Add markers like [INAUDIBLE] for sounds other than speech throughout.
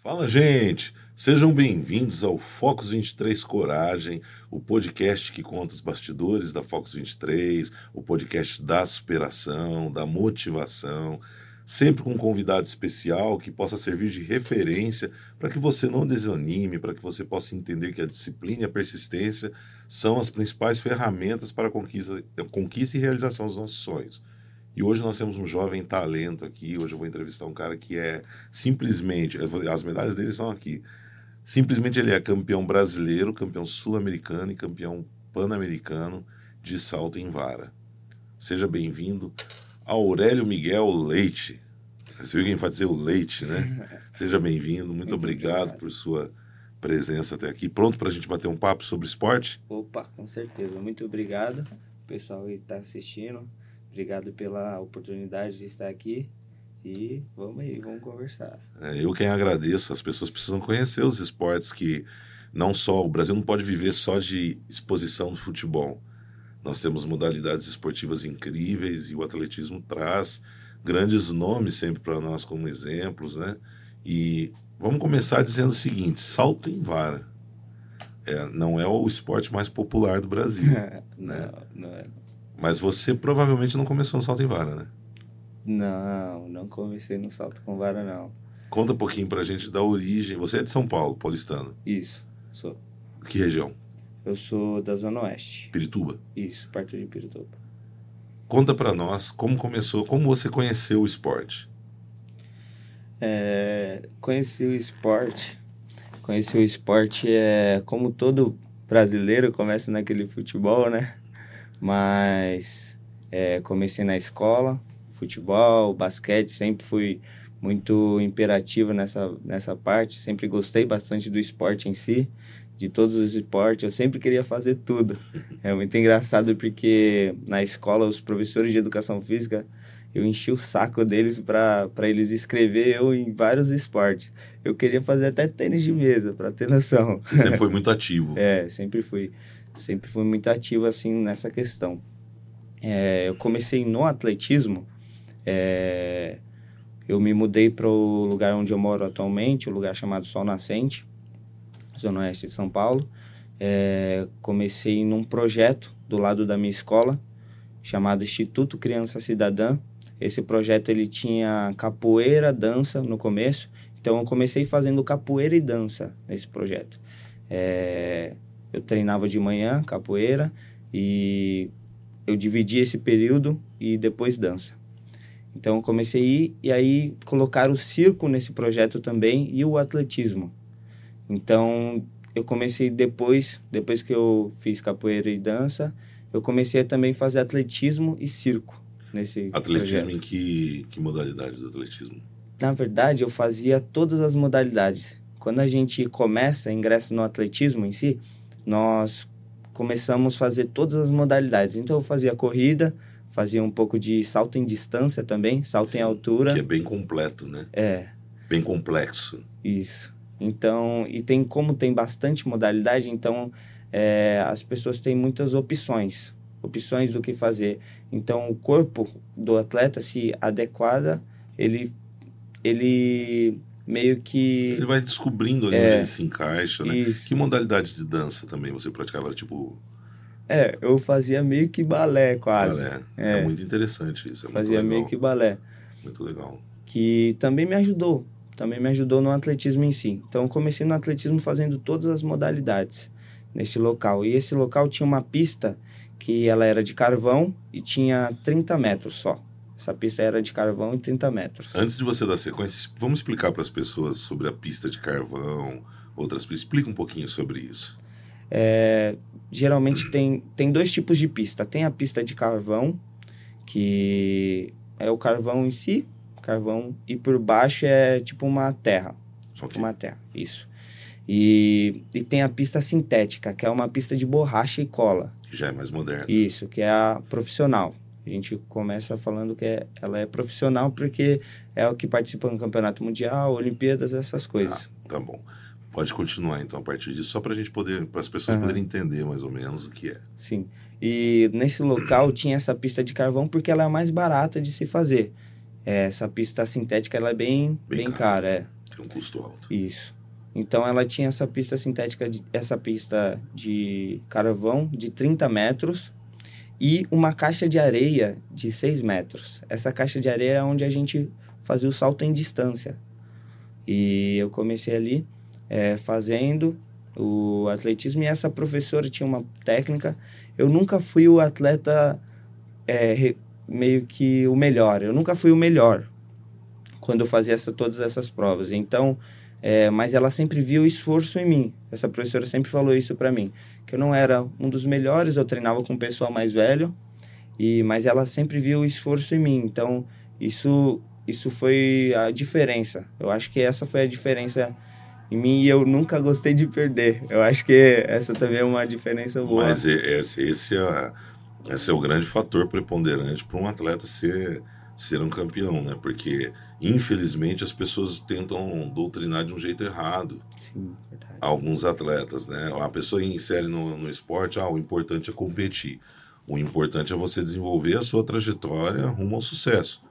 Fala, gente! Sejam bem-vindos ao Focus 23 Coragem, o podcast que conta os bastidores da Focus 23, o podcast da superação, da motivação, sempre com um convidado especial que possa servir de referência para que você não desanime, para que você possa entender que a disciplina e a persistência são as principais ferramentas para a conquista, a conquista e realização dos nossos sonhos. E hoje nós temos um jovem talento aqui. Hoje eu vou entrevistar um cara que é simplesmente. As medalhas dele são aqui. Simplesmente ele é campeão brasileiro, campeão sul-americano e campeão pan-americano de salto em vara. Seja bem-vindo, Aurélio Miguel Leite. Você viu quem fazer o leite, né? [LAUGHS] Seja bem-vindo, muito, muito obrigado, obrigado por sua presença até aqui. Pronto para a gente bater um papo sobre esporte? Opa, com certeza. Muito obrigado, pessoal que está assistindo. Obrigado pela oportunidade de estar aqui. E vamos aí, vamos conversar. É, eu quem agradeço. As pessoas precisam conhecer os esportes que não só o Brasil não pode viver só de exposição do futebol. Nós temos modalidades esportivas incríveis e o atletismo traz grandes nomes sempre para nós como exemplos, né? E vamos começar dizendo o seguinte: salto em vara. É, não é o esporte mais popular do Brasil. [LAUGHS] não, né? não é. Mas você provavelmente não começou no salto em vara, né? Não, não comecei no salto com vara, não. Conta um pouquinho pra gente da origem. Você é de São Paulo, paulistano? Isso, sou. Que região? Eu sou da Zona Oeste. Pirituba? Isso, perto de Pirituba. Conta pra nós como começou, como você conheceu o esporte. É, conheci o esporte. Conheci o esporte é como todo brasileiro começa naquele futebol, né? Mas é, comecei na escola, futebol, basquete, sempre fui muito imperativo nessa, nessa parte, sempre gostei bastante do esporte em si, de todos os esportes, eu sempre queria fazer tudo. [LAUGHS] É muito engraçado porque na escola os professores de educação física eu enchi o saco deles para eles escrever eu em vários esportes. Eu queria fazer até tênis de mesa, para ter noção. Você sempre foi [LAUGHS] muito ativo. é, sempre fui sempre fui muito ativo assim nessa questão. É, eu comecei no atletismo, é, eu me mudei para o lugar onde eu moro atualmente, o um lugar chamado Sol Nascente, Zona Oeste de São Paulo. É, comecei num projeto do lado da minha escola, chamado Instituto Criança Cidadã. Esse projeto ele tinha capoeira, dança no começo, então eu comecei fazendo capoeira e dança nesse projeto. É, eu treinava de manhã capoeira e eu dividi esse período e depois dança. Então eu comecei a ir e aí colocar o circo nesse projeto também e o atletismo. Então eu comecei depois, depois que eu fiz capoeira e dança, eu comecei a também fazer atletismo e circo nesse Atletismo projeto. em que, que modalidade do atletismo? Na verdade, eu fazia todas as modalidades. Quando a gente começa, ingressa no atletismo em si, nós começamos a fazer todas as modalidades. Então eu fazia corrida, fazia um pouco de salto em distância também, salto Sim, em altura. Que é bem completo, né? É. Bem complexo. Isso. Então, e tem como tem bastante modalidade, então é, as pessoas têm muitas opções, opções do que fazer. Então, o corpo do atleta, se adequada, ele ele meio que. Ele vai descobrindo ali é, onde ele se encaixa, né? Isso. Que modalidade de dança também você praticava? Tipo. É, eu fazia meio que balé quase. Balé. É, é muito interessante isso. É fazia meio que balé. Muito legal. Que também me ajudou. Também me ajudou no atletismo em si. Então, comecei no atletismo fazendo todas as modalidades nesse local. E esse local tinha uma pista que ela era de carvão e tinha 30 metros só. Essa pista era de carvão em 30 metros. Antes de você dar sequência, vamos explicar para as pessoas sobre a pista de carvão, outras pistas. Explica um pouquinho sobre isso. É, geralmente tem, tem dois tipos de pista. Tem a pista de carvão, que é o carvão em si, carvão, e por baixo é tipo uma terra. Okay. Uma terra, isso. E, e tem a pista sintética, que é uma pista de borracha e cola. Que já é mais moderna. Isso, que é a profissional. A gente começa falando que é, ela é profissional porque é o que participa no campeonato mundial, Olimpíadas, essas coisas. Tá, tá bom. Pode continuar então a partir disso, só para a gente poder, para as pessoas uhum. poderem entender mais ou menos o que é. Sim. E nesse local tinha essa pista de carvão porque ela é mais barata de se fazer. É, essa pista sintética ela é bem, bem, bem cara. é. Tem um custo alto. Isso. Então ela tinha essa pista sintética, de, essa pista de carvão de 30 metros e uma caixa de areia de 6 metros. Essa caixa de areia é onde a gente fazia o salto em distância. E eu comecei ali é, fazendo o atletismo e essa professora tinha uma técnica. Eu nunca fui o atleta é, meio que o melhor. Eu nunca fui o melhor quando eu fazia essa, todas essas provas. Então, é, mas ela sempre viu o esforço em mim. Essa professora sempre falou isso para mim, que eu não era um dos melhores, eu treinava com um pessoal mais velho, e mas ela sempre viu o esforço em mim. Então, isso isso foi a diferença. Eu acho que essa foi a diferença em mim e eu nunca gostei de perder. Eu acho que essa também é uma diferença boa. Mas esse, esse, é, esse é o grande fator preponderante para um atleta ser, ser um campeão, né? Porque infelizmente as pessoas tentam doutrinar de um jeito errado. Sim. Alguns atletas, né? A pessoa insere no, no esporte, ah, o importante é competir. O importante é você desenvolver a sua trajetória rumo ao sucesso.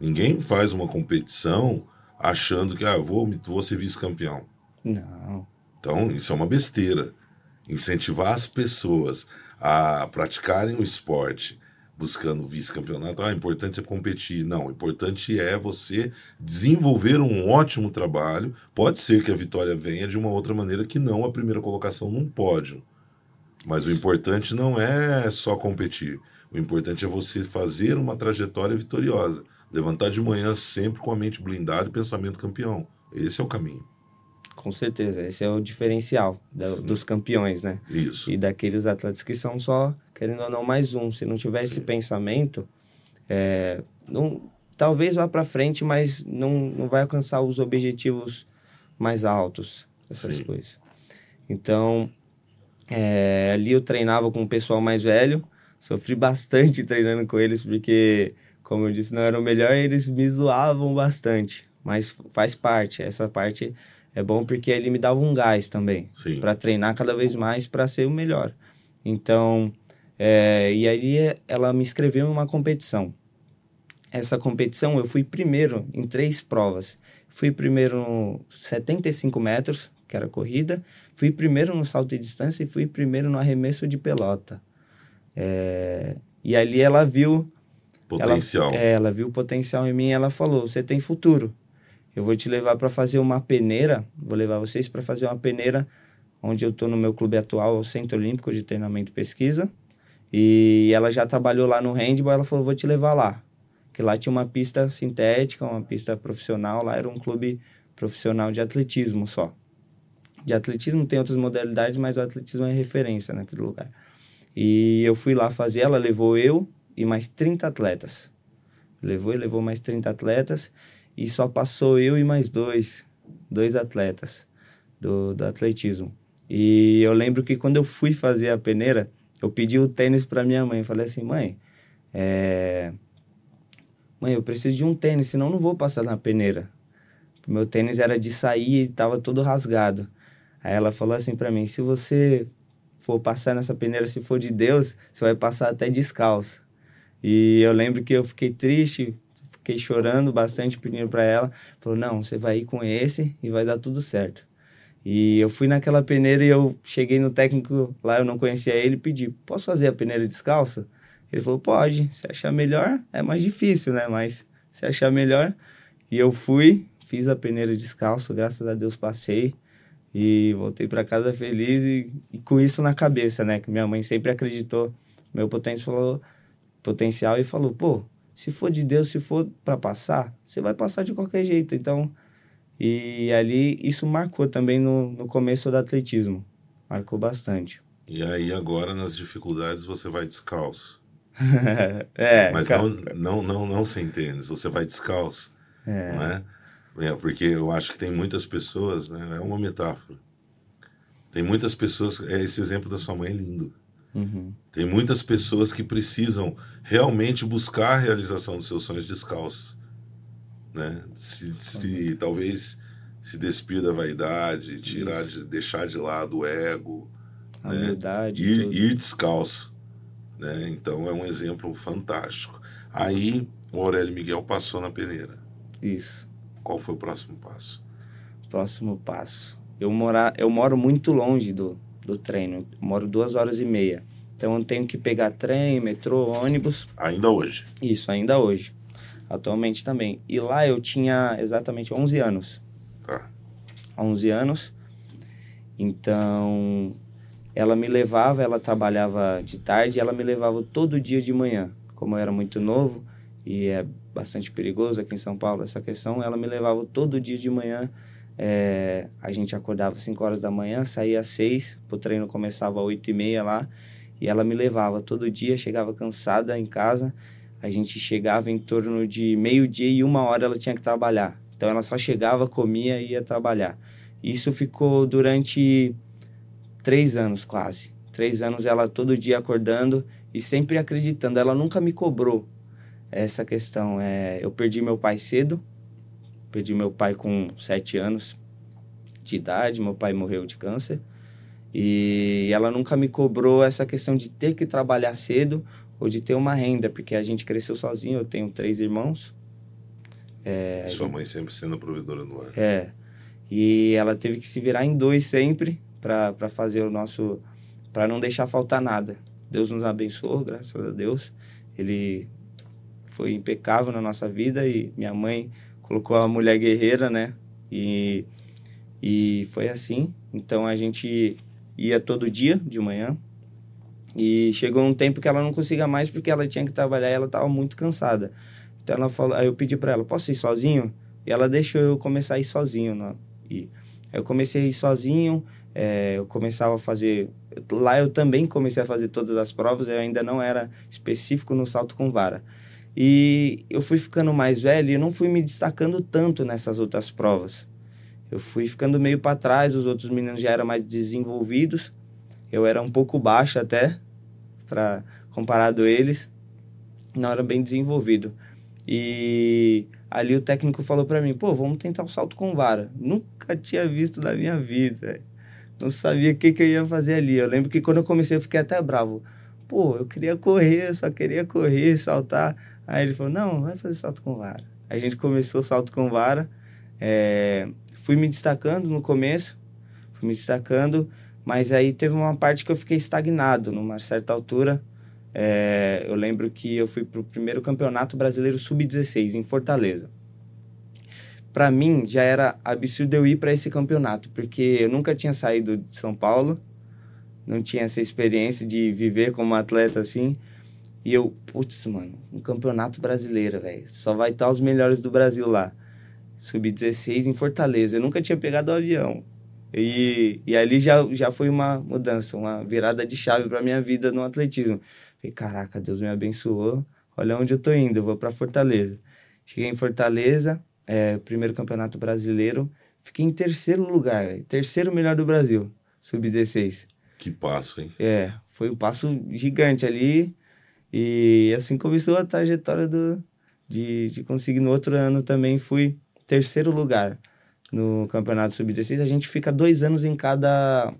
Ninguém faz uma competição achando que, ah, vou, vou ser vice-campeão. Não. Então, isso é uma besteira. Incentivar as pessoas a praticarem o esporte buscando vice-campeonato. Ah, o importante é competir. Não, o importante é você desenvolver um ótimo trabalho. Pode ser que a vitória venha de uma outra maneira que não a primeira colocação num pódio. Mas o importante não é só competir. O importante é você fazer uma trajetória vitoriosa. Levantar de manhã sempre com a mente blindada e pensamento campeão. Esse é o caminho. Com certeza, esse é o diferencial da, dos campeões, né? Isso. E daqueles atletas que são só, querendo ou não, mais um. Se não tiver Sim. esse pensamento, é, não, talvez vá para frente, mas não, não vai alcançar os objetivos mais altos, essas Sim. coisas. Então, é, ali eu treinava com o pessoal mais velho, sofri bastante treinando com eles, porque, como eu disse, não era o melhor, eles me zoavam bastante. Mas faz parte, essa parte é bom porque ele me dava um gás também para treinar cada vez mais para ser o melhor. Então, é, e aí ela me inscreveu em uma competição. Essa competição eu fui primeiro em três provas. Fui primeiro no 75 metros, que era corrida, fui primeiro no salto de distância e fui primeiro no arremesso de pelota. É, e ali ela viu potencial. Ela, é, ela viu o potencial em mim ela falou: "Você tem futuro". Eu vou te levar para fazer uma peneira, vou levar vocês para fazer uma peneira onde eu estou no meu clube atual, o Centro Olímpico de Treinamento e Pesquisa. E ela já trabalhou lá no handball, ela falou, vou te levar lá. Que lá tinha uma pista sintética, uma pista profissional, lá era um clube profissional de atletismo só. De atletismo tem outras modalidades, mas o atletismo é referência naquele lugar. E eu fui lá fazer, ela levou eu e mais 30 atletas. Levou e levou mais 30 atletas e só passou eu e mais dois, dois atletas do, do atletismo. E eu lembro que quando eu fui fazer a peneira, eu pedi o tênis para minha mãe. Falei assim, mãe, é... mãe, eu preciso de um tênis, senão não vou passar na peneira. Meu tênis era de sair e estava todo rasgado. Aí ela falou assim para mim, se você for passar nessa peneira, se for de Deus, você vai passar até descalço. E eu lembro que eu fiquei triste, Fiquei chorando bastante, pedindo para ela. Falou: não, você vai ir com esse e vai dar tudo certo. E eu fui naquela peneira e eu cheguei no técnico lá, eu não conhecia ele, pedi: posso fazer a peneira descalço? Ele falou: pode. Se achar melhor, é mais difícil, né? Mas se achar melhor. E eu fui, fiz a peneira descalço, graças a Deus passei. E voltei para casa feliz e, e, com isso na cabeça, né? Que minha mãe sempre acreditou meu potencial, potencial e falou: pô, se for de Deus, se for para passar, você vai passar de qualquer jeito. Então, e ali isso marcou também no, no começo do atletismo. Marcou bastante. E aí agora nas dificuldades você vai descalço. [LAUGHS] é, Mas não, não, não, não sem tênis, você vai descalço. É. Não é? é? Porque eu acho que tem muitas pessoas, né? É uma metáfora. Tem muitas pessoas, é esse exemplo da sua mãe é lindo. Uhum. Tem muitas pessoas que precisam realmente buscar a realização dos seus sonhos descalços. Né? Se, se uhum. talvez se despir da vaidade, tirar de, deixar de lado o ego, a né? humildade, ir, ir descalço. Né? Então é um exemplo fantástico. Aí o Aurélio Miguel passou na peneira. Isso. Qual foi o próximo passo? Próximo passo. Eu, morar, eu moro muito longe do, do treino. Moro duas horas e meia. Então eu tenho que pegar trem, metrô, ônibus. Ainda hoje? Isso, ainda hoje. Atualmente também. E lá eu tinha exatamente 11 anos. Tá. 11 anos. Então, ela me levava, ela trabalhava de tarde, ela me levava todo dia de manhã. Como eu era muito novo e é bastante perigoso aqui em São Paulo essa questão, ela me levava todo dia de manhã. É, a gente acordava às 5 horas da manhã, saía às 6, o treino começava às 8 e meia lá, e ela me levava todo dia, chegava cansada em casa, a gente chegava em torno de meio-dia e uma hora ela tinha que trabalhar. Então ela só chegava, comia e ia trabalhar. Isso ficou durante três anos quase. Três anos ela todo dia acordando e sempre acreditando. Ela nunca me cobrou essa questão. É, eu perdi meu pai cedo, perdi meu pai com sete anos de idade, meu pai morreu de câncer. E ela nunca me cobrou essa questão de ter que trabalhar cedo ou de ter uma renda, porque a gente cresceu sozinho, eu tenho três irmãos. É, Sua mãe sempre sendo provedora do lar. É. E ela teve que se virar em dois sempre para fazer o nosso. para não deixar faltar nada. Deus nos abençoou, graças a Deus. Ele foi impecável na nossa vida e minha mãe colocou a mulher guerreira, né? E, e foi assim. Então a gente ia todo dia de manhã. E chegou um tempo que ela não conseguia mais porque ela tinha que trabalhar e ela estava muito cansada. Então ela falou, aí eu pedi para ela, posso ir sozinho? E ela deixou eu começar a ir sozinho, né? E eu comecei a ir sozinho, é, eu começava a fazer. Lá eu também comecei a fazer todas as provas, eu ainda não era específico no salto com vara. E eu fui ficando mais velho e não fui me destacando tanto nessas outras provas. Eu fui ficando meio para trás, os outros meninos já eram mais desenvolvidos. Eu era um pouco baixo até, para comparado a eles. Não era bem desenvolvido. E ali o técnico falou para mim: pô, vamos tentar o salto com vara. Nunca tinha visto na minha vida não sabia o que, que eu ia fazer ali. Eu lembro que quando eu comecei eu fiquei até bravo. Pô, eu queria correr, eu só queria correr, saltar. Aí ele falou, não, vai fazer salto com vara. A gente começou salto com vara. É, fui me destacando no começo, fui me destacando, mas aí teve uma parte que eu fiquei estagnado numa certa altura. É, eu lembro que eu fui para o primeiro campeonato brasileiro sub-16 em Fortaleza para mim já era absurdo eu ir para esse campeonato, porque eu nunca tinha saído de São Paulo, não tinha essa experiência de viver como atleta assim. E eu, putz, mano, um campeonato brasileiro, velho. Só vai estar os melhores do Brasil lá. Sub-16 em Fortaleza. Eu nunca tinha pegado o avião. E, e ali já, já foi uma mudança, uma virada de chave para minha vida no atletismo. Falei, caraca, Deus me abençoou. Olha onde eu tô indo, eu vou para Fortaleza. Cheguei em Fortaleza, é, primeiro campeonato brasileiro. Fiquei em terceiro lugar, véio. terceiro melhor do Brasil, sub-16. Que passo, hein? É, foi um passo gigante ali. E assim começou a trajetória do, de, de conseguir. No outro ano também fui terceiro lugar no campeonato sub-16. A gente fica dois anos em cada,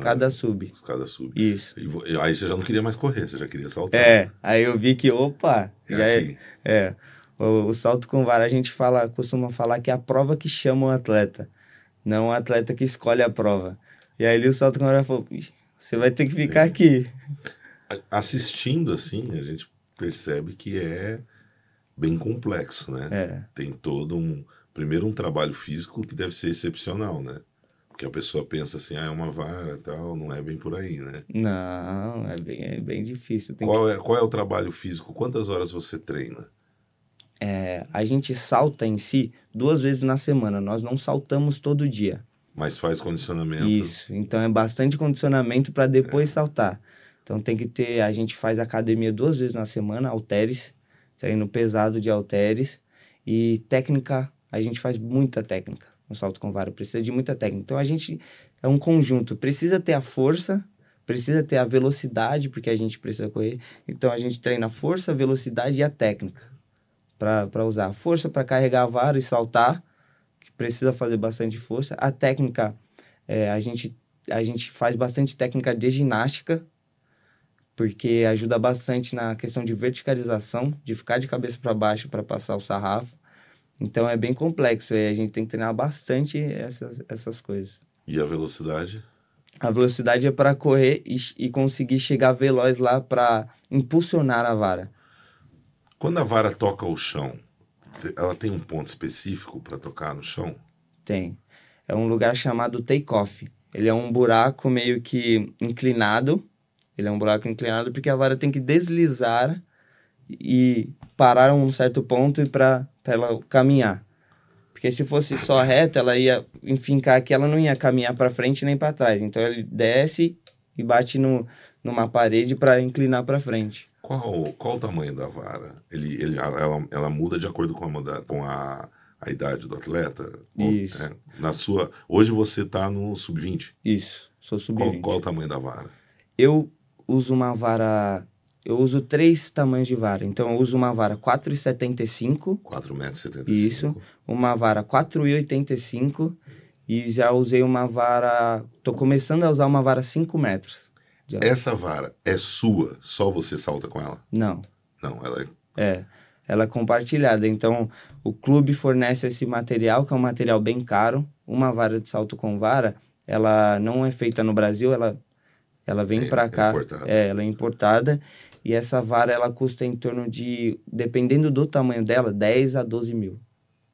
cada sub. Cada sub. Isso. E, aí você já não queria mais correr, você já queria saltar. É, aí eu vi que, opa, é já aqui. é. É. O, o, salto com vara a gente fala, costuma falar que é a prova que chama o atleta, não o atleta que escolhe a prova. E aí o salto com vara falou, você vai ter que ficar aqui. Assistindo assim, a gente percebe que é bem complexo, né? É. Tem todo um primeiro um trabalho físico que deve ser excepcional, né? Porque a pessoa pensa assim, ah, é uma vara tal, não é bem por aí, né? Não, é bem, é bem difícil. Tem qual, que... é, qual é o trabalho físico? Quantas horas você treina? É, a gente salta em si duas vezes na semana, nós não saltamos todo dia. Mas faz condicionamento. Isso, então é bastante condicionamento para depois é. saltar. Então tem que ter, a gente faz academia duas vezes na semana, halteres, treino pesado de halteres e técnica, a gente faz muita técnica no salto com vara, precisa de muita técnica. Então a gente é um conjunto, precisa ter a força, precisa ter a velocidade, porque a gente precisa correr. Então a gente treina a força, a velocidade e a técnica para usar. Força para carregar a vara e saltar, que precisa fazer bastante força. A técnica, é, a, gente, a gente faz bastante técnica de ginástica, porque ajuda bastante na questão de verticalização, de ficar de cabeça para baixo para passar o sarrafo. Então é bem complexo e a gente tem que treinar bastante essas, essas coisas. E a velocidade? A velocidade é para correr e, e conseguir chegar veloz lá para impulsionar a vara. Quando a vara toca o chão, ela tem um ponto específico para tocar no chão? Tem. É um lugar chamado take-off. Ele é um buraco meio que inclinado. Ele é um buraco inclinado porque a vara tem que deslizar e parar um certo ponto para ela caminhar. Porque se fosse só reta, ela ia enfincar aqui, ela não ia caminhar para frente nem para trás. Então ele desce e bate no, numa parede para inclinar para frente. Qual, qual o tamanho da vara? Ele, ele, ela, ela muda de acordo com a, com a, a idade do atleta? Isso. é, na sua, hoje você está no sub-20. Isso, sou Qual, sub-20. qual o tamanho da vara? Eu uso uma vara. Eu uso três tamanhos de vara. Então, eu uso uma vara 4,75, 4,75 metros. Isso. uma vara 4,85 e já usei uma vara. Tô começando a usar uma vara 5 metros. Essa vara é sua, só você salta com ela? Não, Não, ela é. é. Ela é compartilhada. Então, o clube fornece esse material, que é um material bem caro. Uma vara de salto com vara, ela não é feita no Brasil, ela, ela vem É- pra é cá. É, ela é importada. E essa vara, ela custa em torno de, dependendo do tamanho dela, 10 a 12 mil.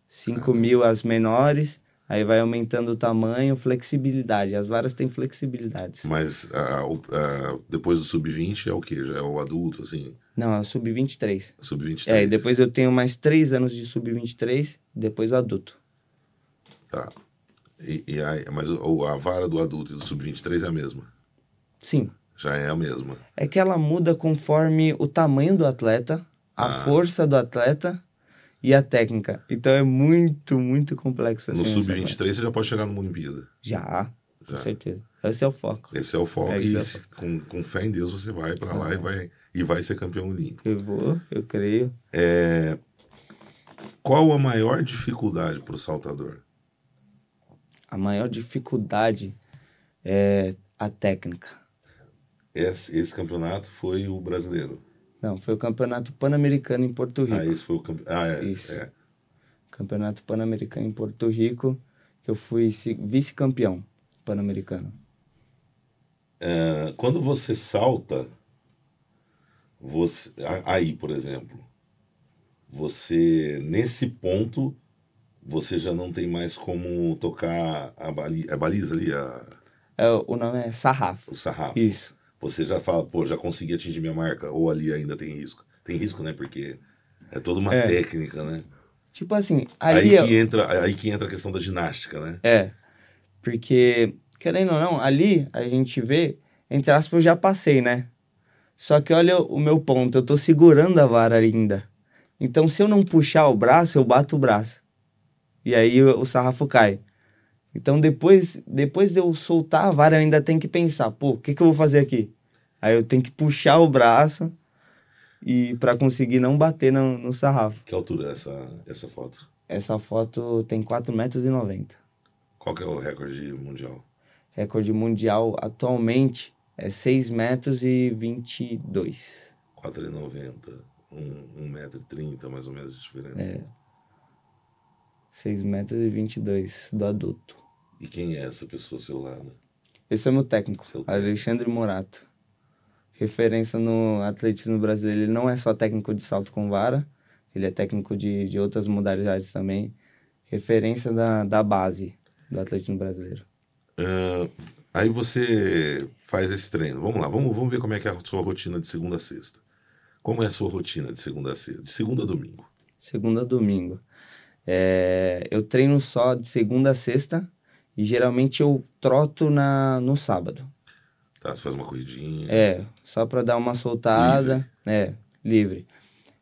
5 mil as menores, aí vai aumentando o tamanho, flexibilidade. As varas têm flexibilidades. Mas ah, o- ah, depois do sub-20 é o quê? Já é o adulto, assim? Não, é o sub-23. Sub-23. É, e depois eu tenho mais 3 anos de sub-23, depois o adulto. Tá. E, e aí, mas o- a vara do adulto e do sub-23 é a mesma? Sim. Já é a mesma. É que ela muda conforme o tamanho do atleta, a Ah. força do atleta e a técnica. Então é muito, muito complexo assim. no essa sub-23 você já pode chegar numa Olimpíada. coisa. Já, com Já. certeza. Esse é o foco. Esse é o foco. É, e é o se- com, com fé em Deus você vai para lá e vai, e vai ser campeão olímpico. Eu vou, eu creio. É, qual a maior dificuldade para o saltador? A maior dificuldade é a técnica. Esse, esse campeonato foi o brasileiro. Não, foi o Campeonato Pan-Americano em Porto Rico. Ah, esse foi o campeonato. Ah, é, Isso. é. Campeonato Pan-Americano em Porto Rico, que eu fui vice-campeão pan-americano. É, quando você salta, você aí, por exemplo, você nesse ponto você já não tem mais como tocar a, bali, a baliza ali, a, É, o nome é sarrafo. o sarrafo. Isso. Você já fala, pô, já consegui atingir minha marca, ou ali ainda tem risco. Tem risco, né? Porque é toda uma É. técnica, né? Tipo assim, Aí ali... que, entra, aí que entra a questão da ginástica, né? É. Porque, querendo ou não, ali a gente vê, entre aspas, eu já passei, né? Só que olha o meu ponto, eu tô segurando a vara ainda. Então, se eu não puxar o braço, eu bato o braço. E aí o, o sarrafo cai. Então, depois, depois de eu soltar a vara, eu ainda tenho que pensar, pô, o que, que eu vou fazer aqui? Aí eu tenho que puxar o braço e para conseguir não bater no, no sarrafo. Que altura é essa, essa foto? Essa foto tem 4,90 metros. e 90. Qual que é o recorde mundial? Recorde mundial atualmente é 6 metros e 22. 4,90. Um, 1,30m mais ou menos de diferença. É. 6 metros e 22 do adulto. E quem é essa pessoa ao seu lado? Esse é meu técnico, Seu técnico. Alexandre Morato. Referência no atletismo brasileiro. Ele não é só técnico de salto com vara, ele é técnico de, de outras modalidades também. Referência da, da base do atletismo brasileiro. Ah, aí você faz esse treino. Vamos lá, vamos, vamos ver como é que é a sua rotina de segunda a sexta. Como é a sua rotina de segunda a sexta? De segunda a domingo. segunda a domingo. É, eu treino só de segunda a sexta e geralmente eu troto na, no sábado. Tá? Você faz uma corridinha. É, só para dar uma soltada. É, livre.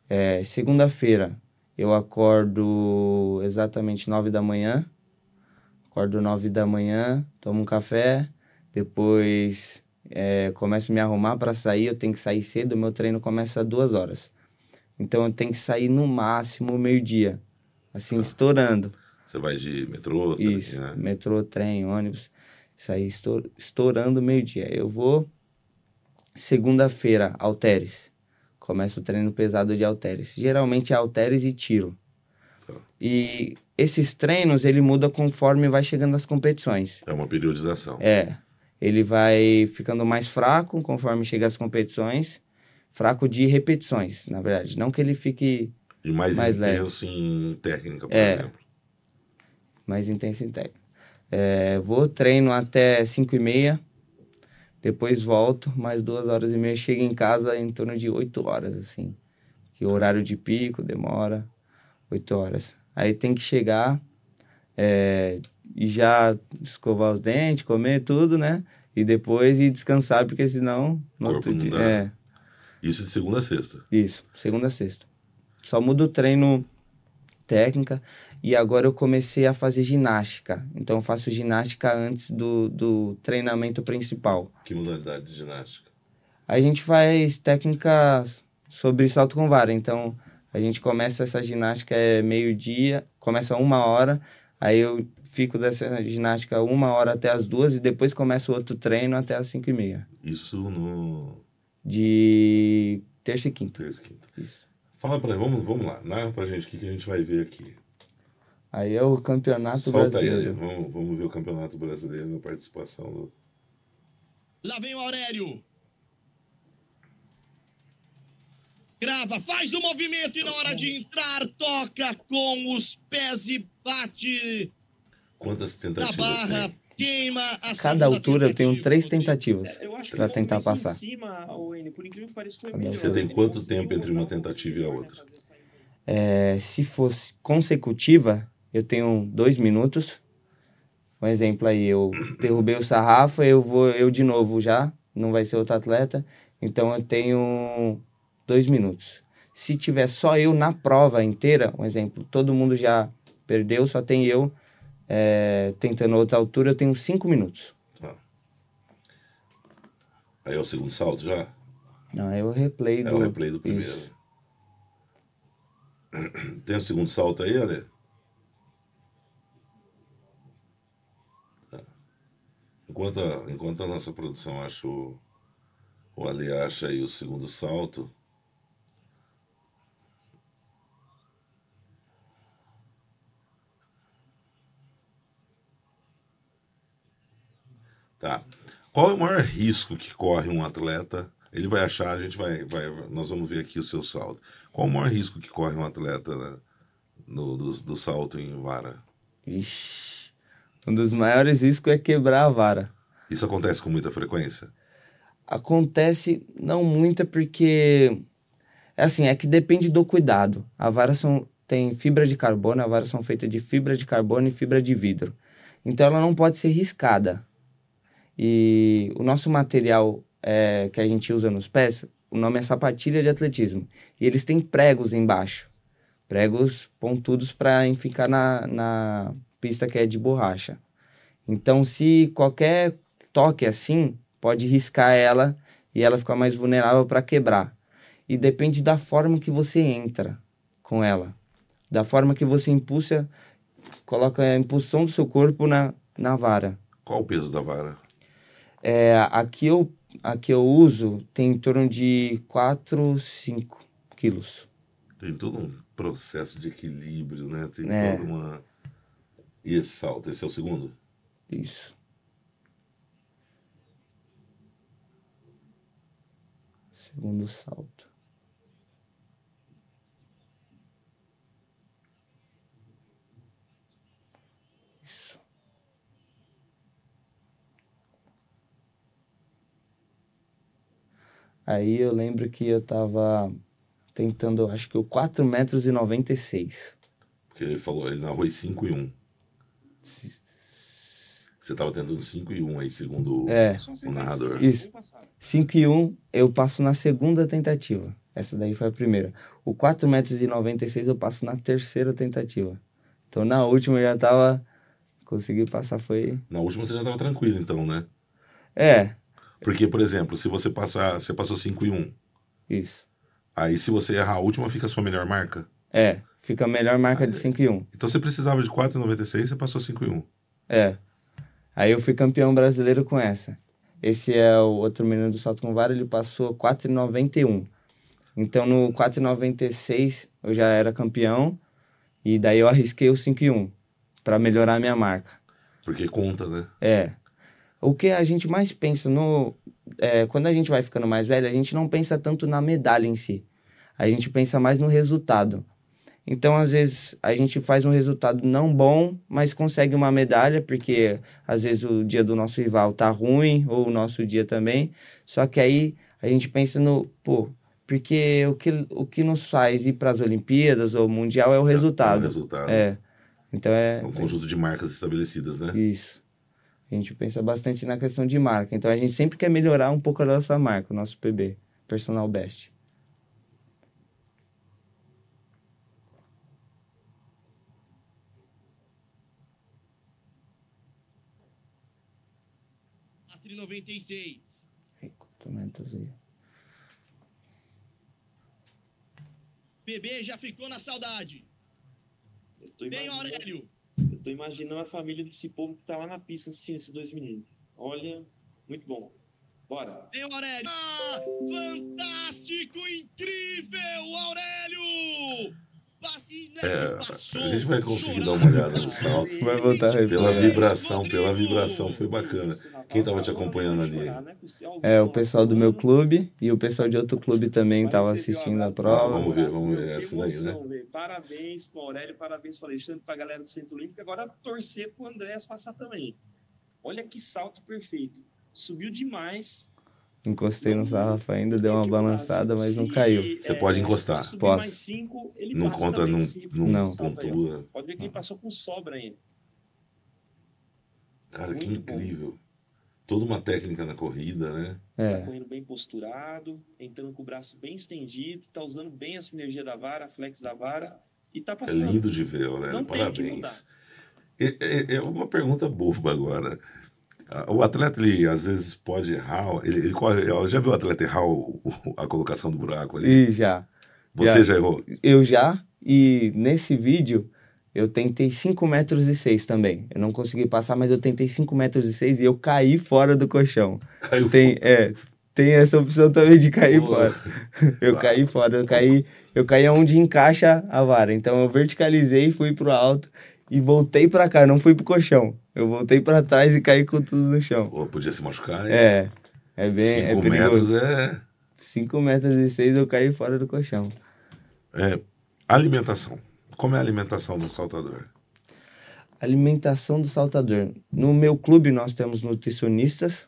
É, Segunda-feira eu acordo exatamente nove da manhã. Acordo nove da manhã, tomo um café, depois é, começo a me arrumar para sair. Eu tenho que sair cedo, meu treino começa às duas horas. Então eu tenho que sair no máximo meio-dia, assim, estourando. Você vai de metrô, trem, Isso, né? metrô, trem, ônibus. Isso aí, estou, estourando meio-dia. Eu vou segunda-feira, halteres. Começo o treino pesado de halteres. Geralmente é halteres e tiro. Tá. E esses treinos, ele muda conforme vai chegando as competições. É uma periodização. É. Ele vai ficando mais fraco conforme chega as competições. Fraco de repetições, na verdade. Não que ele fique E mais, Mais leve. intenso em técnica, por É. exemplo. Mais intenso em técnica. É, vou, treino até 5 e meia. Depois volto, mais duas horas e meia. Chego em casa em torno de 8 horas, assim. Que o horário de pico demora 8 horas. Aí tem que chegar é, e já escovar os dentes, comer tudo, né? E depois ir descansar, porque senão... No outro não dia, é, Isso de segunda a sexta. isso, segunda a sexta. Só muda o treino técnica e agora eu comecei a fazer ginástica. Então eu faço ginástica antes do, do treinamento principal. Que modalidade de ginástica? A gente faz técnicas sobre salto com vara. Então a gente começa essa ginástica é meio-dia, começa uma hora, aí eu fico dessa ginástica uma hora até as duas e depois começa o outro treino até as cinco e meia. Isso no De terça e quinta. terça e quinta. Isso. Fala pra vamos, vamos lá, narra pra gente o que, que a gente vai ver aqui. Aí é o campeonato Solta aí, brasileiro. vamos, vamos ver o Campeonato Brasileiro, a participação do... Lá vem o Aurélio. Grava, faz o movimento e na hora de entrar, toca com os pés e bate Quantas na tentativas barra, tem? queima a Cada altura eu tenho três tentativas É, para tentar passar. Cima, N. Você tem quanto tempo entre uma um tentativa e a outra? É, se fosse consecutiva, eu tenho dois minutos. Um exemplo aí, eu derrubei o sarrafo, eu vou eu de novo já, não vai ser outro atleta, então eu tenho dois minutos. Se tiver só eu na prova inteira, um exemplo, todo mundo já perdeu, só tem eu é, tentando outra altura, eu tenho cinco minutos. Tá. Aí é o segundo salto já? Não, aí eu replay É do... o replay do primeiro. Isso. Tem o segundo salto aí, Ale? Enquanto a, enquanto a nossa produção acha o, o Ale acha aí o segundo salto. Tá. Qual é o maior risco que corre um atleta? Ele vai achar, a gente vai, vai nós vamos ver aqui o seu salto. Qual o maior risco que corre um atleta né, no, do, do salto em vara? Vixe. Um dos maiores riscos é quebrar a vara. Isso acontece com muita frequência? Acontece não muita porque é assim, é que depende do cuidado. A vara são, tem fibra de carbono, a vara são feitas de fibra de carbono e fibra de vidro. Então ela não pode ser riscada. E o nosso material é, que a gente usa nos pés, o nome é sapatilha de atletismo. E eles têm pregos embaixo. Pregos pontudos para ficar na, na pista que é de borracha. Então, se qualquer toque assim, pode riscar ela e ela ficar mais vulnerável para quebrar. E depende da forma que você entra com ela. Da forma que você impulsa, coloca a impulsão do seu corpo na, na vara. Qual o peso da vara? É, a, que eu, a que eu uso tem em torno de 4, 5 quilos. Tem todo um processo de equilíbrio, né? Tem É. toda uma. E esse salto? Esse é o segundo? Isso. Segundo salto. Isso. Aí eu lembro que eu tava tentando, acho que o 4 metros e 96. Porque ele falou, ele narrou em 5 e 1. Você estava tentando 5 e 1 aí, segundo o- É. O narrador. Isso. bem passado. 5 e 1 eu passo na segunda tentativa. Essa daí foi a primeira. O 4 metros e 96 eu passo na terceira tentativa. Então na última eu já tava. Consegui passar, foi. Na última você já estava tranquilo, então, né? É, Porque, por exemplo, se você passar, você passou 5 e 1. isso. Aí se você errar a última, fica a sua melhor marca. É, fica a melhor marca de 5 e 1. Então você precisava de 4,96, você passou 5 e 1. É. Aí eu fui campeão brasileiro com essa. Esse é o outro menino do salto com vara, ele passou 4,91. Então no 4,96 eu já era campeão. E daí eu arrisquei o 5 e 1 para melhorar a minha marca. Porque conta, né? É. O que a gente mais pensa no. é, quando a gente vai ficando mais velho, a gente não pensa tanto na medalha em si. A gente pensa mais no resultado. Então, às vezes, a gente faz um resultado não bom, mas consegue uma medalha, porque às vezes o dia do nosso rival tá ruim, ou o nosso dia também. Só que aí a gente pensa no, pô, porque o que, o que nos faz ir para as Olimpíadas ou Mundial é o resultado. É o resultado. É. Então é. É um conjunto de marcas estabelecidas, né? Isso. A gente pensa bastante na questão de marca. Então a gente sempre quer melhorar um pouco a nossa marca, o nosso PB, Personal Best. Atri 96. Ai, quantos metros aí? Bebê já ficou na saudade. Eu tô Vem, imaginando- Aurélio. Eu tô imaginando a família desse povo que tá lá na pista assistindo esses dois meninos. Olha, muito bom. Bora. Vem, Aurélio. Ah, fantástico, incrível, Aurélio. É, a gente vai conseguir dar uma olhada no salto. Vai voltar aí, Pela vibração, pela vibração, foi bacana. Quem tava te acompanhando ali? É, o pessoal do meu clube e o pessoal de outro clube também tava assistindo a Ah, prova. vamos ver, vamos ver essa daí, né? Parabéns pro Aurélio, parabéns pro Alexandre, pra galera do Centro Olímpico. Agora torcer pro Andréas passar também. Olha que salto perfeito. Subiu demais. Encostei no sarrafo ainda, deu uma que balançada, mas não caiu. Você pode encostar. se subir Posso. mais cinco, ele Não passa conta, não, se não, Não. pontua. Pode ver que ele passou com sobra ainda. Cara, que Muito bom. incrível. Toda uma técnica na corrida, né? Tá É, correndo bem posturado, entrando com o braço bem estendido, tá usando bem a sinergia da vara, a flex da vara e tá É passando. lindo de ver, que Parabéns. É, é- é uma pergunta boba agora. Ah, O atleta, ele às vezes pode errar. Ele, ele corre- já viu o atleta errar o- a colocação do buraco ali? e já. Você já. já errou? Eu já, e nesse vídeo eu tentei 5 metros e 6 também. Eu não consegui passar, mas eu tentei 5 metros e 6 e eu caí fora do colchão. Caiu Tem, é, tem essa opção também de cair Pô. fora. Eu Claro. caí fora, eu caí, eu caí onde encaixa a vara. Então eu verticalizei, fui pro alto e voltei pra cá, não fui pro colchão. Eu voltei pra trás e caí com tudo no chão. Pô, podia se machucar, hein? É, é bem, é Cinco perigoso. metros é, 5 metros e 6 eu caí fora do colchão. é alimentação. Como é a alimentação do saltador? Alimentação do saltador. No meu clube nós temos nutricionistas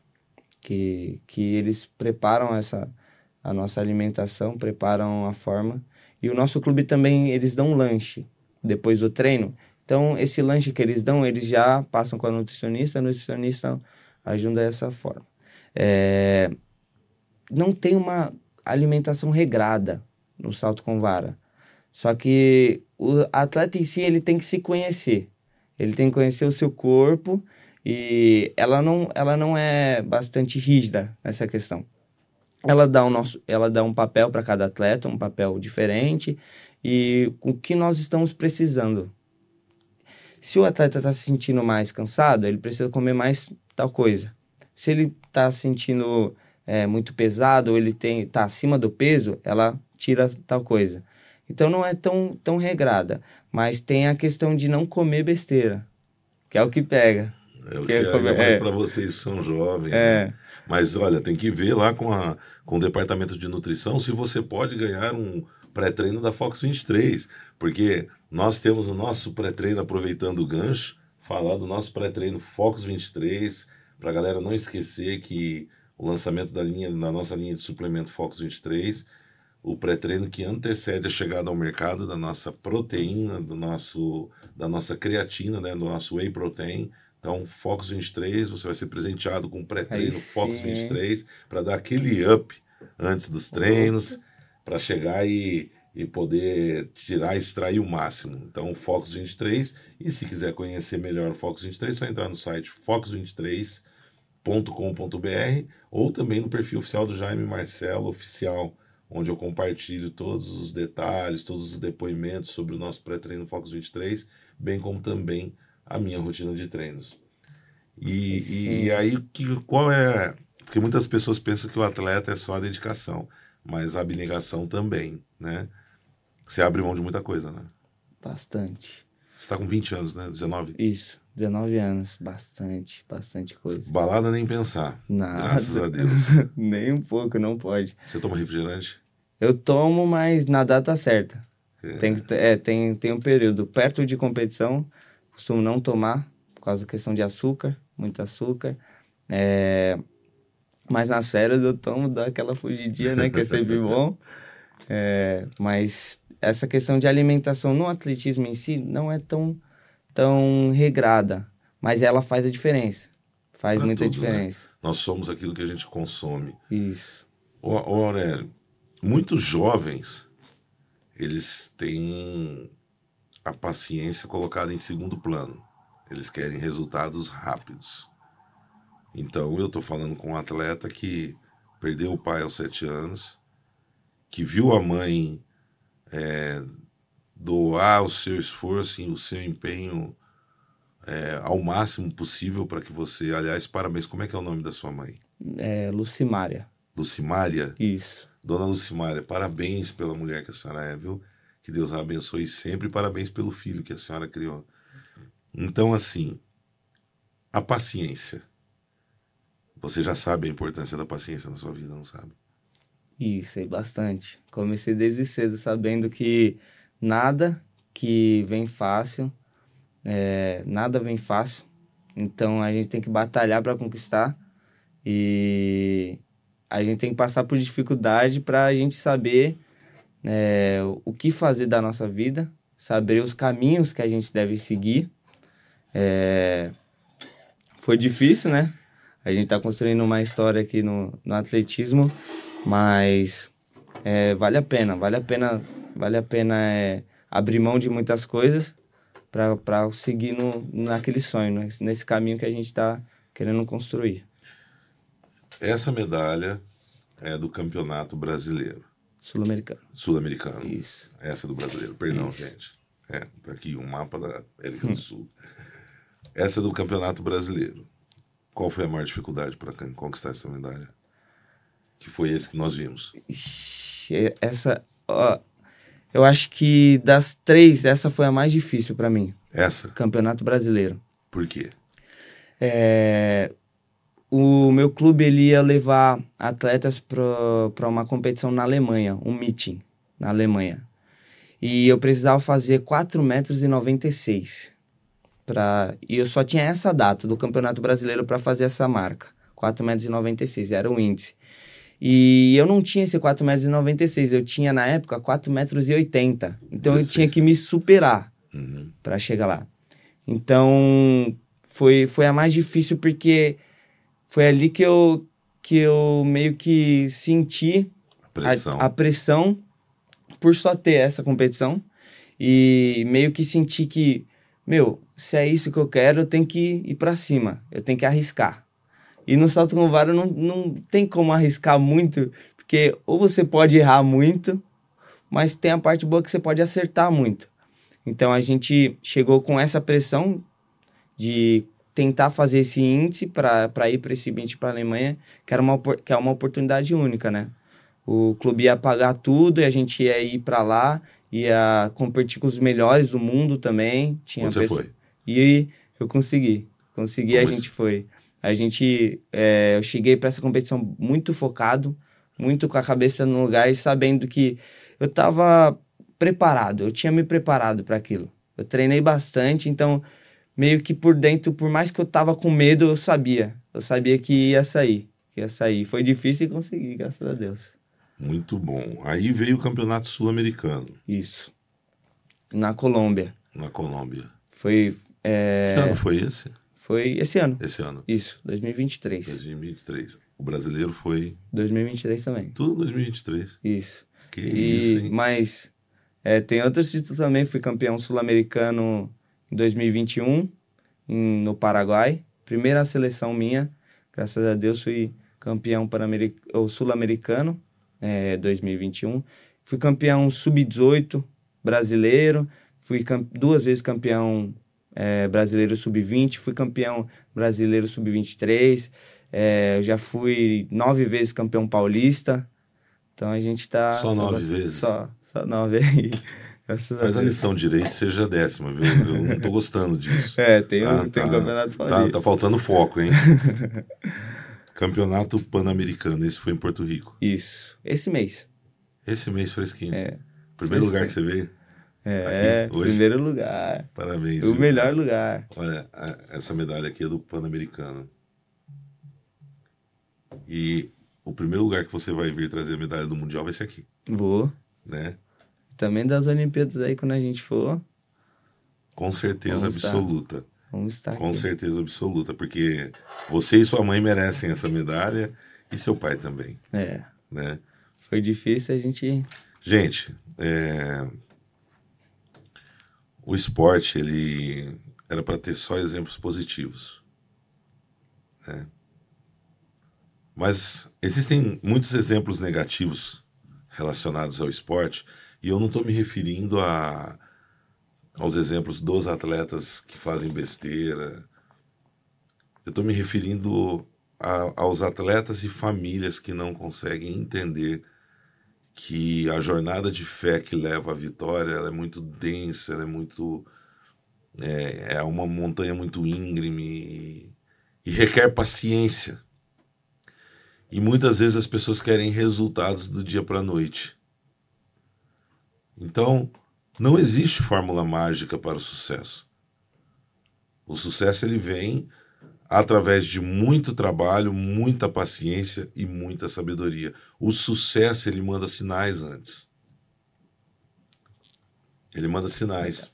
que, que eles preparam essa a nossa alimentação, preparam a forma. E o nosso clube também eles dão lanche depois do treino. Então esse lanche que eles dão, eles já passam com a nutricionista, a nutricionista ajuda dessa forma. É, não tem uma alimentação regrada no salto com vara. Só que o atleta em si ele tem que se conhecer. Ele tem que conhecer o seu corpo e ela não, ela não é bastante rígida nessa questão. Ela dá, o nosso, ela dá um papel para cada atleta, um papel diferente e o que nós estamos precisando. Se o atleta está se sentindo mais cansado, ele precisa comer mais tal coisa. Se ele está se sentindo é, muito pesado ou ele está acima do peso, ela tira tal coisa. Então não é tão, tão regrada. Mas tem a questão de não comer besteira, que é o que pega. É o que Que é, é como- ainda mais é. para vocês que são jovens. É. né? Mas olha, tem que ver lá com, a, com o departamento de nutrição se você pode ganhar um pré-treino da Fox 23. Porque nós temos o nosso pré-treino, aproveitando o gancho, falar do nosso pré-treino Fox 23, para a galera não esquecer que o lançamento da, linha, da nossa linha de suplemento Fox 23, o pré-treino que antecede a chegada ao mercado da nossa proteína, do nosso, da nossa creatina, né, do nosso whey protein. Então, Fox 23, você vai ser presenteado com um pré-treino hein? 23 para dar aquele up antes dos treinos, para chegar e, e poder tirar e extrair o máximo. Então, Fox 23. E se quiser conhecer melhor o Fox 23, é só entrar no site fox23.com.br ou também no perfil oficial do Jaime Marcelo Oficial, onde eu compartilho todos os detalhes, todos os depoimentos sobre o nosso pré-treino Fox 23, bem como também a minha rotina de treinos. E, e, e aí, que, qual é. Porque muitas pessoas pensam que o atleta é só a dedicação, mas a abnegação também, né? Você abre mão de muita coisa, né? bastante. Você está com 20 anos, né? 19? Isso, 19 anos, bastante, bastante coisa. Balada nem pensar. Nada. Graças a Deus. [LAUGHS] Nem um pouco, não pode. Você toma refrigerante? Eu tomo, mas na data certa. É. Tem, que é, tem, tem um período. Perto de competição, costumo não tomar, por causa da questão de açúcar, muito açúcar. É, mas nas férias eu tomo, dá aquela fugidinha, né? Que é sempre [LAUGHS] bom. É, mas essa questão de alimentação no atletismo em si não é tão, tão regrada. Mas ela faz a diferença. Faz Pra muita tudo, né? diferença. Nós somos aquilo que a gente consome. Isso. Ô, ô Aurélio, muitos jovens, eles têm a paciência colocada em segundo plano. Eles querem resultados rápidos. Então, eu estou falando com um atleta que perdeu o pai aos sete anos, que viu a mãe é, doar o seu esforço e o seu empenho é, ao máximo possível para que você... Aliás, parabéns. Como é que é o nome da sua mãe? É, Lucimária. Lucimária? Isso. Dona Lucimária, parabéns pela mulher que a senhora é, viu? Que Deus a abençoe sempre. Parabéns pelo filho que a senhora criou. Então, assim, a paciência. Você já sabe a importância da paciência na sua vida, não sabe? Isso, sei bastante. Comecei desde cedo sabendo que nada que vem fácil, é, nada vem fácil. Então a gente tem que batalhar para conquistar e a gente tem que passar por dificuldade para a gente saber é, o que fazer da nossa vida, saber os caminhos que a gente deve seguir. É, foi difícil, né? A gente está construindo uma história aqui no, no atletismo, mas é, vale a pena, vale a pena, vale a pena é, abrir mão de muitas coisas para seguir no, naquele sonho, né? nesse caminho que a gente está querendo construir. Essa medalha é do Campeonato Brasileiro. Sul-americano. Sul-Americano. Isso. Essa é do brasileiro. Perdão, gente. É, tá aqui um mapa da América do Sul. Essa é do Campeonato Brasileiro. Qual foi a maior dificuldade para conquistar essa medalha? Que foi esse que nós vimos. Essa, ó, eu acho que das três, essa foi a mais difícil para mim. Essa? Campeonato Brasileiro. Por quê? É, o meu clube ele ia levar atletas para uma competição na Alemanha, um meeting na Alemanha. E eu precisava fazer 4,96 metros e 96 pra, e eu só tinha essa data do Campeonato Brasileiro para fazer essa marca. 4,96 metros e 96, era o índice. E eu não tinha esse 4,96 metros e 96, eu tinha na época 4,80 metros e 80. Então eu 16. tinha que me superar Uhum. para chegar lá. Então, foi, foi a mais difícil porque foi ali que eu, que eu meio que senti A pressão. a, a pressão por só ter essa competição e meio que senti que, meu, se é isso que eu quero, eu tenho que ir para cima, eu tenho que arriscar. E no salto com vara não, não tem como arriscar muito, porque ou você pode errar muito, mas tem a parte boa que você pode acertar muito. Então a gente chegou com essa pressão de tentar fazer esse índice para ir para esse meet para a Alemanha, que, era uma, que é uma oportunidade única, né? O clube ia pagar tudo e a gente ia ir para lá, ia competir com os melhores do mundo também. Tinha Você pessoa- foi. E eu consegui. Consegui, a Como gente foi. A gente, é, eu cheguei para essa competição muito focado, muito com a cabeça no lugar e sabendo que eu estava preparado, eu tinha me preparado para aquilo. Eu treinei bastante, então meio que por dentro, por mais que eu tava com medo, eu sabia. Eu sabia que ia sair, que ia sair. Foi difícil e consegui, graças a Deus. Muito bom. Aí veio o Campeonato Sul-Americano, Isso. Na Colômbia. na Colômbia. Foi, é, Que ano foi esse? Foi esse ano. Esse ano. Isso, 2023. 2023. O brasileiro foi 2023 também. tudo 2023. Isso. Que E, isso, hein? mas é, tem outros títulos também. Fui campeão sul-americano em 2021 em, no Paraguai. Primeira seleção minha. Graças a Deus fui campeão sul-americano é, 2021. Fui campeão sub-18 brasileiro. Fui duas vezes campeão é, brasileiro sub-20. Fui campeão brasileiro sub-23. É, já fui nove vezes campeão paulista. Então a gente tá. Só tá nove bastante- vezes? Só, só nove aí. [LAUGHS] Faz a lição direito, seja a décima, viu? Eu não tô gostando disso. É, tem, Tá, um, tem tá, um campeonato Tá, paulista. tá faltando foco, hein? [LAUGHS] Campeonato Pan-Americano, esse foi em Porto Rico. Isso. Esse mês. Esse mês fresquinho. É. Primeiro fresquinho. lugar que você veio. É, Aqui, hoje? primeiro lugar. Parabéns. O viu? melhor lugar. Olha, a- essa medalha aqui é do Pan-Americano. E o primeiro lugar que você vai vir trazer a medalha do Mundial vai ser aqui, Vou. né? Também das Olimpíadas aí, quando a gente for, Com certeza Vamos estar. absoluta. vamos estar Com aqui. certeza absoluta, porque você e sua mãe merecem essa medalha e seu pai também, É. né? Foi difícil a gente. Gente, é, o esporte ele era para ter só exemplos positivos, né? Mas existem muitos exemplos negativos relacionados ao esporte e eu não estou me referindo a, aos exemplos dos atletas que fazem besteira. Eu estou me referindo a- aos atletas e famílias que não conseguem entender que a jornada de fé que leva à vitória é muito densa, é muito é, é uma montanha muito íngreme e, e requer paciência. E muitas vezes as pessoas querem resultados do dia para a noite. Então, não existe fórmula mágica para o sucesso. O sucesso ele vem através de muito trabalho, muita paciência e muita sabedoria. O sucesso ele manda sinais antes. Ele manda sinais.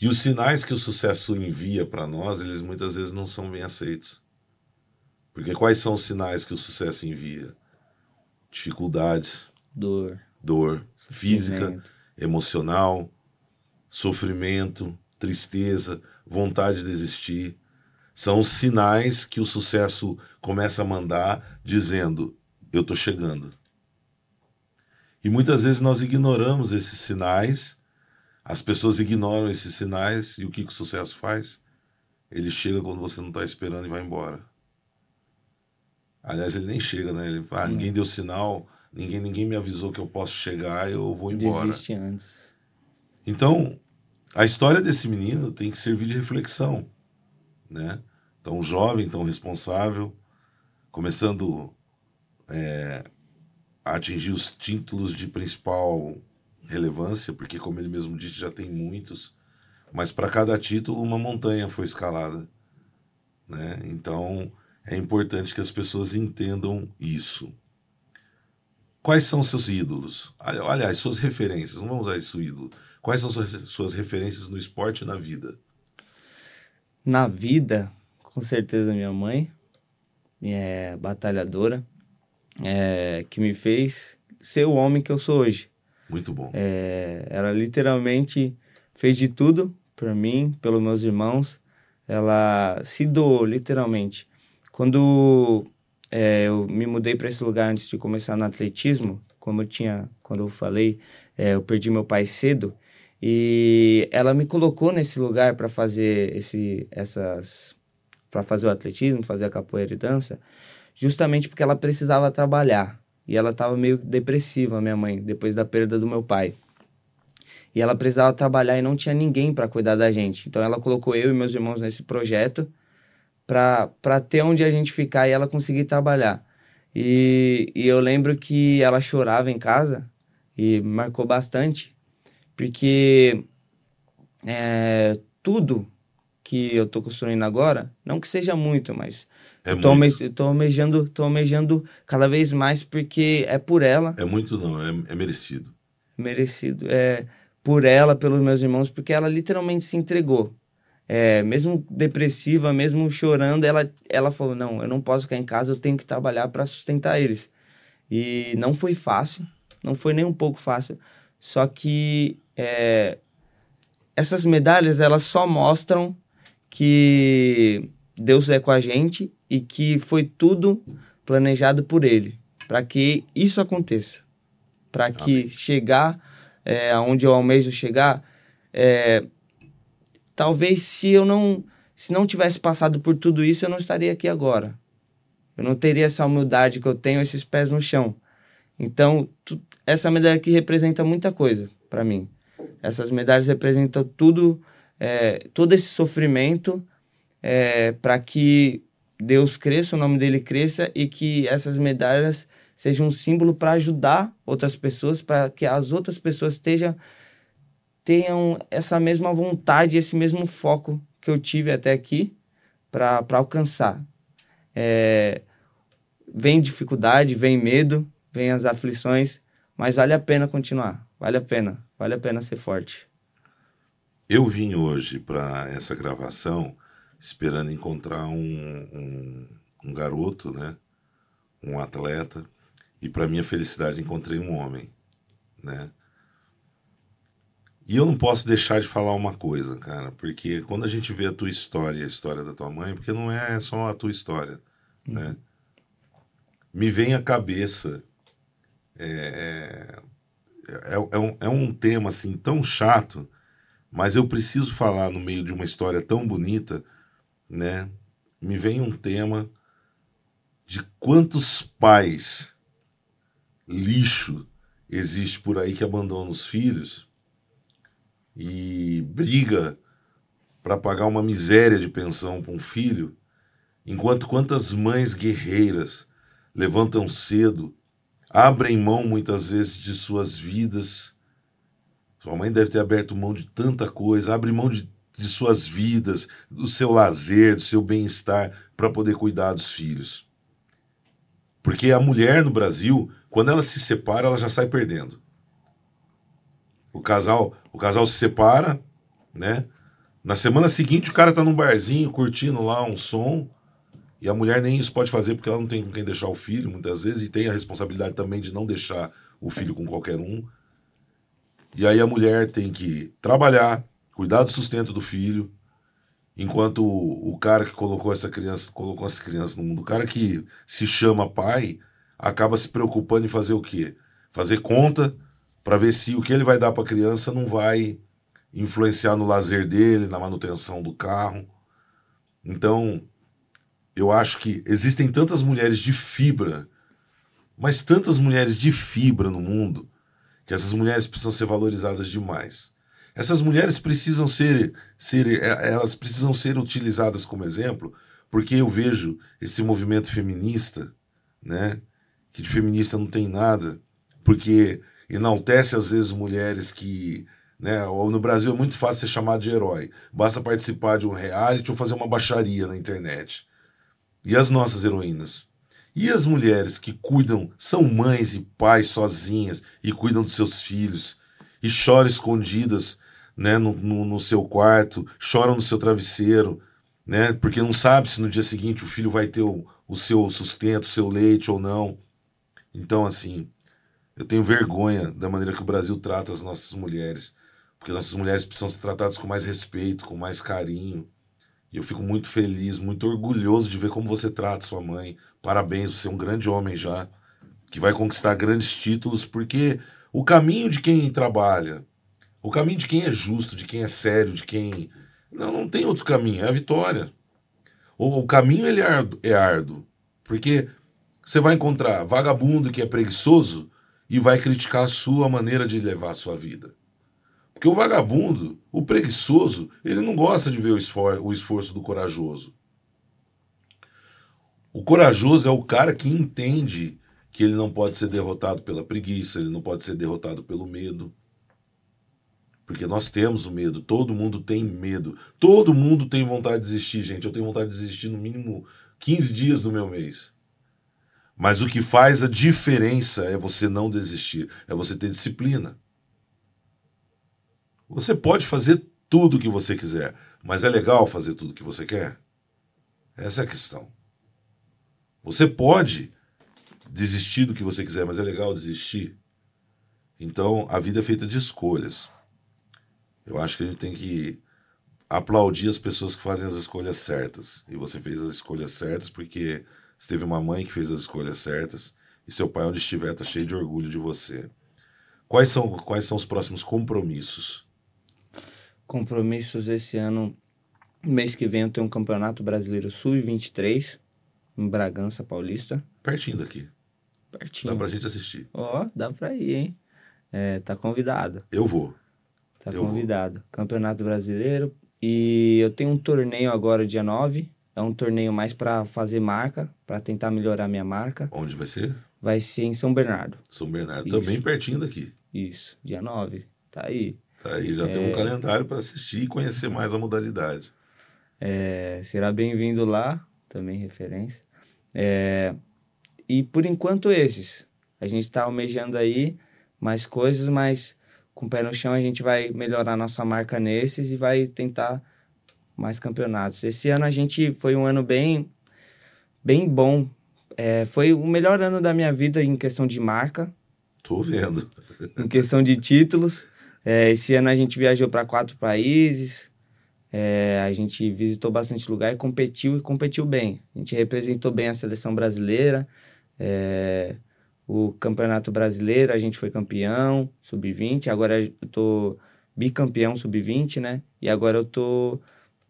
E os sinais que o sucesso envia para nós, eles muitas vezes não são bem aceitos. Porque quais são os sinais que o sucesso envia? Dificuldades, Dor. dor física, emocional, sofrimento, tristeza, vontade de desistir. São os sinais que o sucesso começa a mandar dizendo: eu tô chegando. E muitas vezes nós ignoramos esses sinais, as pessoas ignoram esses sinais, e o que, que o sucesso faz? Ele chega quando você não está esperando e vai embora. Aliás, ele nem chega, né? Ele, ah, ninguém deu sinal, ninguém, ninguém me avisou que eu posso chegar, eu vou embora. Desiste antes. Então, a história desse menino tem que servir de reflexão, né? Tão jovem, tão responsável, começando é, a atingir os títulos de principal relevância, porque, como ele mesmo disse, já tem muitos, mas para cada título uma montanha foi escalada, né? Então, é importante que as pessoas entendam isso. Quais são seus ídolos? Aliás, suas referências, não vamos usar isso ídolo. Quais são suas, referências no esporte e na vida? Na vida, com certeza minha mãe, é batalhadora, é, que me fez ser o homem que eu sou hoje. Muito bom. É, ela literalmente fez de tudo por mim, pelos meus irmãos. Ela se doou, literalmente. Quando é, eu me mudei para esse lugar antes de começar no atletismo, como eu tinha, quando eu falei, é, eu perdi meu pai cedo. E ela me colocou nesse lugar para fazer esse, essas, para fazer o atletismo, fazer a capoeira e dança, justamente porque ela precisava trabalhar. E ela estava meio depressiva, minha mãe, depois da perda do meu pai. E ela precisava trabalhar e não tinha ninguém para cuidar da gente. Então ela colocou eu e meus irmãos nesse projeto para ter onde a gente ficar e ela conseguir trabalhar. E, e eu lembro que ela chorava em casa e marcou bastante, porque é, tudo que eu tô construindo agora, não que seja muito, mas É eu tô, muito. alme- tô almejando, tô almejando cada vez mais porque é por ela, É muito não, é, é merecido. merecido, é por ela, pelos meus irmãos, porque ela literalmente se entregou. É, mesmo depressiva, mesmo chorando, ela, ela falou: Não, eu não posso ficar em casa, eu tenho que trabalhar para sustentar eles. E não foi fácil, não foi nem um pouco fácil. Só que é, essas medalhas elas só mostram que Deus é com a gente e que foi tudo planejado por Ele para que isso aconteça, para que Amém. chegar é, aonde eu almejo chegar, é, talvez se eu não se não tivesse passado por tudo isso eu não estaria aqui agora, eu não teria essa humildade que eu tenho, esses pés no chão. Então tu- essa medalha aqui representa muita coisa para mim. Essas medalhas representam tudo, é, todo esse sofrimento é, para que Deus cresça, o nome dele cresça e que essas medalhas sejam um símbolo para ajudar outras pessoas, para que as outras pessoas estejam, tenham essa mesma vontade, esse mesmo foco que eu tive até aqui para alcançar. É, vem dificuldade, vem medo, vem as aflições, mas vale a pena continuar, vale a pena, vale a pena ser forte. Eu vim hoje para essa gravação esperando encontrar um, um, um garoto, né? um atleta, e para minha felicidade encontrei um homem, né? E eu não posso deixar de falar uma coisa, cara, porque quando a gente vê a tua história, a história da tua mãe, porque não é só a tua história, né? Uhum. Me vem à cabeça é, é, é, um, é um tema assim tão chato, mas eu preciso falar no meio de uma história tão bonita, né? Me vem um tema de quantos pais lixo existe por aí que abandona os filhos e briga para pagar uma miséria de pensão para um filho, enquanto quantas mães guerreiras levantam cedo, abrem mão muitas vezes de suas vidas. Sua mãe deve ter aberto mão de tanta coisa, abre mão de, de suas vidas, do seu lazer, do seu bem-estar para poder cuidar dos filhos. Porque a mulher no Brasil, quando ela se separa, ela já sai perdendo. O casal, o casal se separa, né? Na semana seguinte, o cara tá num barzinho curtindo lá um som, e a mulher nem isso pode fazer porque ela não tem com quem deixar o filho, muitas vezes, e tem a responsabilidade também de não deixar o filho com qualquer um. E aí a mulher tem que trabalhar, cuidar do sustento do filho, enquanto o, o cara que colocou essa criança, colocou essa criança no mundo, o cara que se chama pai, acaba se preocupando em fazer o quê? Fazer conta para ver se o que ele vai dar para a criança não vai influenciar no lazer dele, na manutenção do carro. Então, eu acho que existem tantas mulheres de fibra, mas tantas mulheres de fibra no mundo, que essas mulheres precisam ser valorizadas demais. Essas mulheres precisam ser, ser é, elas precisam ser utilizadas como exemplo, porque eu vejo esse movimento feminista, né, que de feminista não tem nada, porque enaltece às vezes mulheres que. Né, no Brasil é muito fácil ser chamado de herói. Basta participar de um reality ou fazer uma baixaria na internet. E as nossas heroínas? E as mulheres que cuidam, são mães e pais sozinhas e cuidam dos seus filhos e choram escondidas né, no, no, no seu quarto, choram no seu travesseiro, né, porque não sabe se no dia seguinte o filho vai ter o, o seu sustento, o seu leite ou não. Então, assim, eu tenho vergonha da maneira que o Brasil trata as nossas mulheres, porque nossas mulheres precisam ser tratadas com mais respeito, com mais carinho. E eu fico muito feliz, muito orgulhoso de ver como você trata sua mãe. Parabéns, você é um grande homem já, que vai conquistar grandes títulos, porque o caminho de quem trabalha, o caminho de quem é justo, de quem é sério, de quem. Não, não tem outro caminho, é a vitória. O, o caminho ele é árduo, é árduo, porque você vai encontrar vagabundo que é preguiçoso e vai criticar a sua maneira de levar a sua vida. Porque o vagabundo, o preguiçoso, ele não gosta de ver o, esfor o esforço do corajoso. O corajoso é o cara que entende que ele não pode ser derrotado pela preguiça, ele não pode ser derrotado pelo medo. Porque nós temos o medo, todo mundo tem medo. Todo mundo tem vontade de desistir, gente. Eu tenho vontade de desistir no mínimo 15 dias do meu mês. Mas o que faz a diferença é você não desistir, é você ter disciplina. Você pode fazer tudo o que você quiser, mas é legal fazer tudo o que você quer? Essa é a questão. Você pode desistir do que você quiser, mas é legal desistir? Então, a vida é feita de escolhas. Eu acho que a gente tem que aplaudir as pessoas que fazem as escolhas certas. E você fez as escolhas certas porque você teve uma mãe que fez as escolhas certas e seu pai, onde estiver, está cheio de orgulho de você. Quais são, quais são os próximos compromissos? Compromissos esse ano. Mês que vem eu tenho um Campeonato Brasileiro Sul-23 em Bragança Paulista. Pertinho daqui. Pertinho. Dá pra gente assistir. Ó, oh, dá pra ir, hein? É, tá convidado. Eu vou. Tá Eu vou. convidado. Campeonato Brasileiro. E eu tenho um torneio agora, dia 9. É um torneio mais para fazer marca, para tentar melhorar minha marca. Onde vai ser? Vai ser em São Bernardo. São Bernardo. Isso. Também pertinho daqui. Isso, dia 9. Tá aí. Tá aí, já tem um calendário para assistir e conhecer mais a modalidade. É, será bem-vindo lá, também referência. É, e por enquanto esses. A gente está almejando aí mais coisas, mas com o pé no chão a gente vai melhorar nossa marca nesses e vai tentar mais campeonatos. Esse ano a gente foi um ano bem, bem bom. É, foi o melhor ano da minha vida em questão de marca, Tô vendo. em questão de títulos. É, esse ano a gente viajou para quatro países, é, a gente visitou bastante lugar e competiu e competiu bem. A gente representou bem a seleção brasileira. é, o Campeonato Brasileiro, a gente foi campeão, sub-20. Agora eu tô bicampeão sub-20, né? E agora eu tô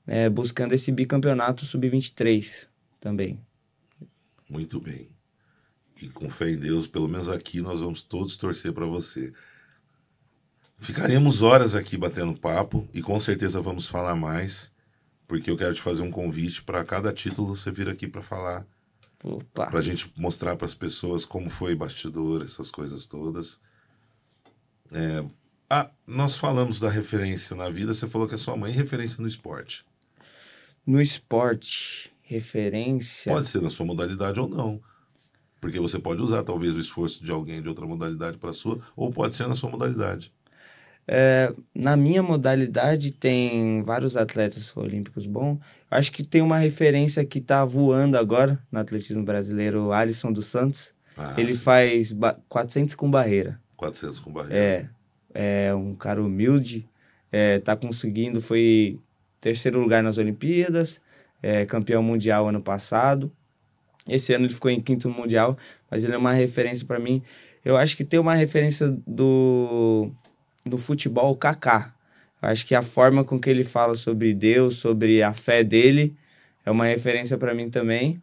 é, buscando esse bicampeonato sub-23 também. Muito bem. E com fé em Deus, pelo menos aqui, nós vamos todos torcer para você. Ficaremos horas aqui batendo papo e com certeza vamos falar mais, porque eu quero te fazer um convite para cada título você vir aqui para falar, Opa! para a gente mostrar para as pessoas como foi bastidor, essas coisas todas. É, ah, nós falamos da referência na vida, você falou que a sua mãe é referência no esporte. No esporte, referência. Pode ser na sua modalidade ou não. Porque você pode usar talvez o esforço de alguém de outra modalidade para a sua, ou pode ser na sua modalidade. É, na minha modalidade tem vários atletas olímpicos bons. Acho que tem uma referência que tá voando agora no atletismo brasileiro, o Alisson dos Santos. Ah, Ele sim, faz ba- 400 com barreira. 400 com barreira. É, é um cara humilde, é, tá conseguindo, foi terceiro lugar nas Olimpíadas, é, campeão mundial ano passado. Esse ano ele ficou em quinto mundial, mas ele é uma referência para mim. Eu acho que tem uma referência do do futebol, o Kaká. Acho que a forma com que ele fala sobre Deus, sobre a fé dele, é uma referência para mim também.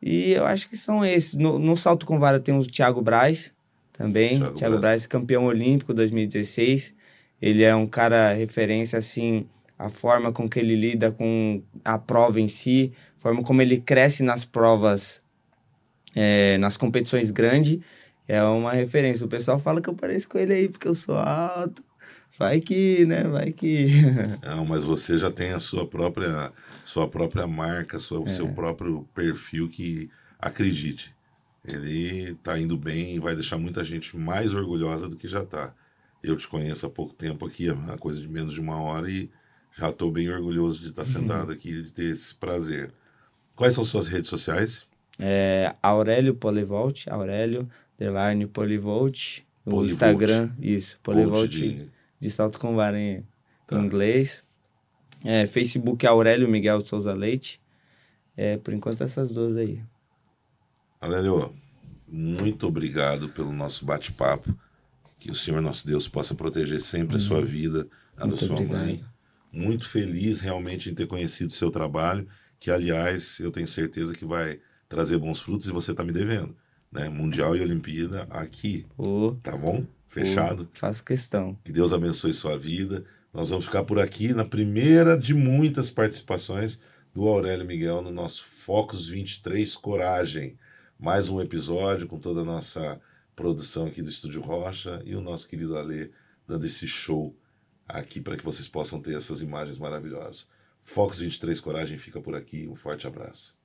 E eu acho que são esses. No, no salto com vara tem o Thiago Braz também. Thiago Thiago, Braz. Braz, campeão olímpico 2016. Ele é um cara referência assim, a forma com que ele lida com a prova em si, a forma como ele cresce nas provas, é, nas competições grandes, é uma referência. O pessoal fala que eu pareço com ele aí porque eu sou alto. Vai que, né? Vai que. [LAUGHS] Não, mas você já tem a sua própria, sua própria marca, sua, o seu próprio perfil que acredite. Ele tá indo bem e vai deixar muita gente mais orgulhosa do que já tá. Eu te conheço há pouco tempo aqui, é uma coisa de menos de uma hora e já estou bem orgulhoso de estar sentado aqui e de ter esse prazer. Quais são suas redes sociais? É, Aurélio Polivolt, Aurélio Delarne Polivolt. O Polivolt. Instagram, isso, Polivolt de, de- salto com em Tá. inglês. É, Facebook Aurélio Miguel de Souza Leite. É, por enquanto essas duas aí. Aurélio, muito obrigado pelo nosso bate-papo. Que o Senhor nosso Deus possa proteger sempre a sua vida, a da Muito sua obrigado. mãe. Muito feliz realmente em ter conhecido o seu trabalho, que aliás eu tenho certeza que vai trazer bons frutos e você está me devendo. Né? Mundial e Olimpíada aqui, Ô, tá bom? Fechado. ô, faço questão. Que Deus abençoe sua vida. Nós vamos ficar por aqui na primeira de muitas participações do Aurélio Miguel no nosso Focus 23 Coragem. Mais um episódio com toda a nossa produção aqui do Estúdio Rocha e o nosso querido Alê dando esse show aqui para que vocês possam ter essas imagens maravilhosas. Focus 23 Coragem fica por aqui. Um forte abraço.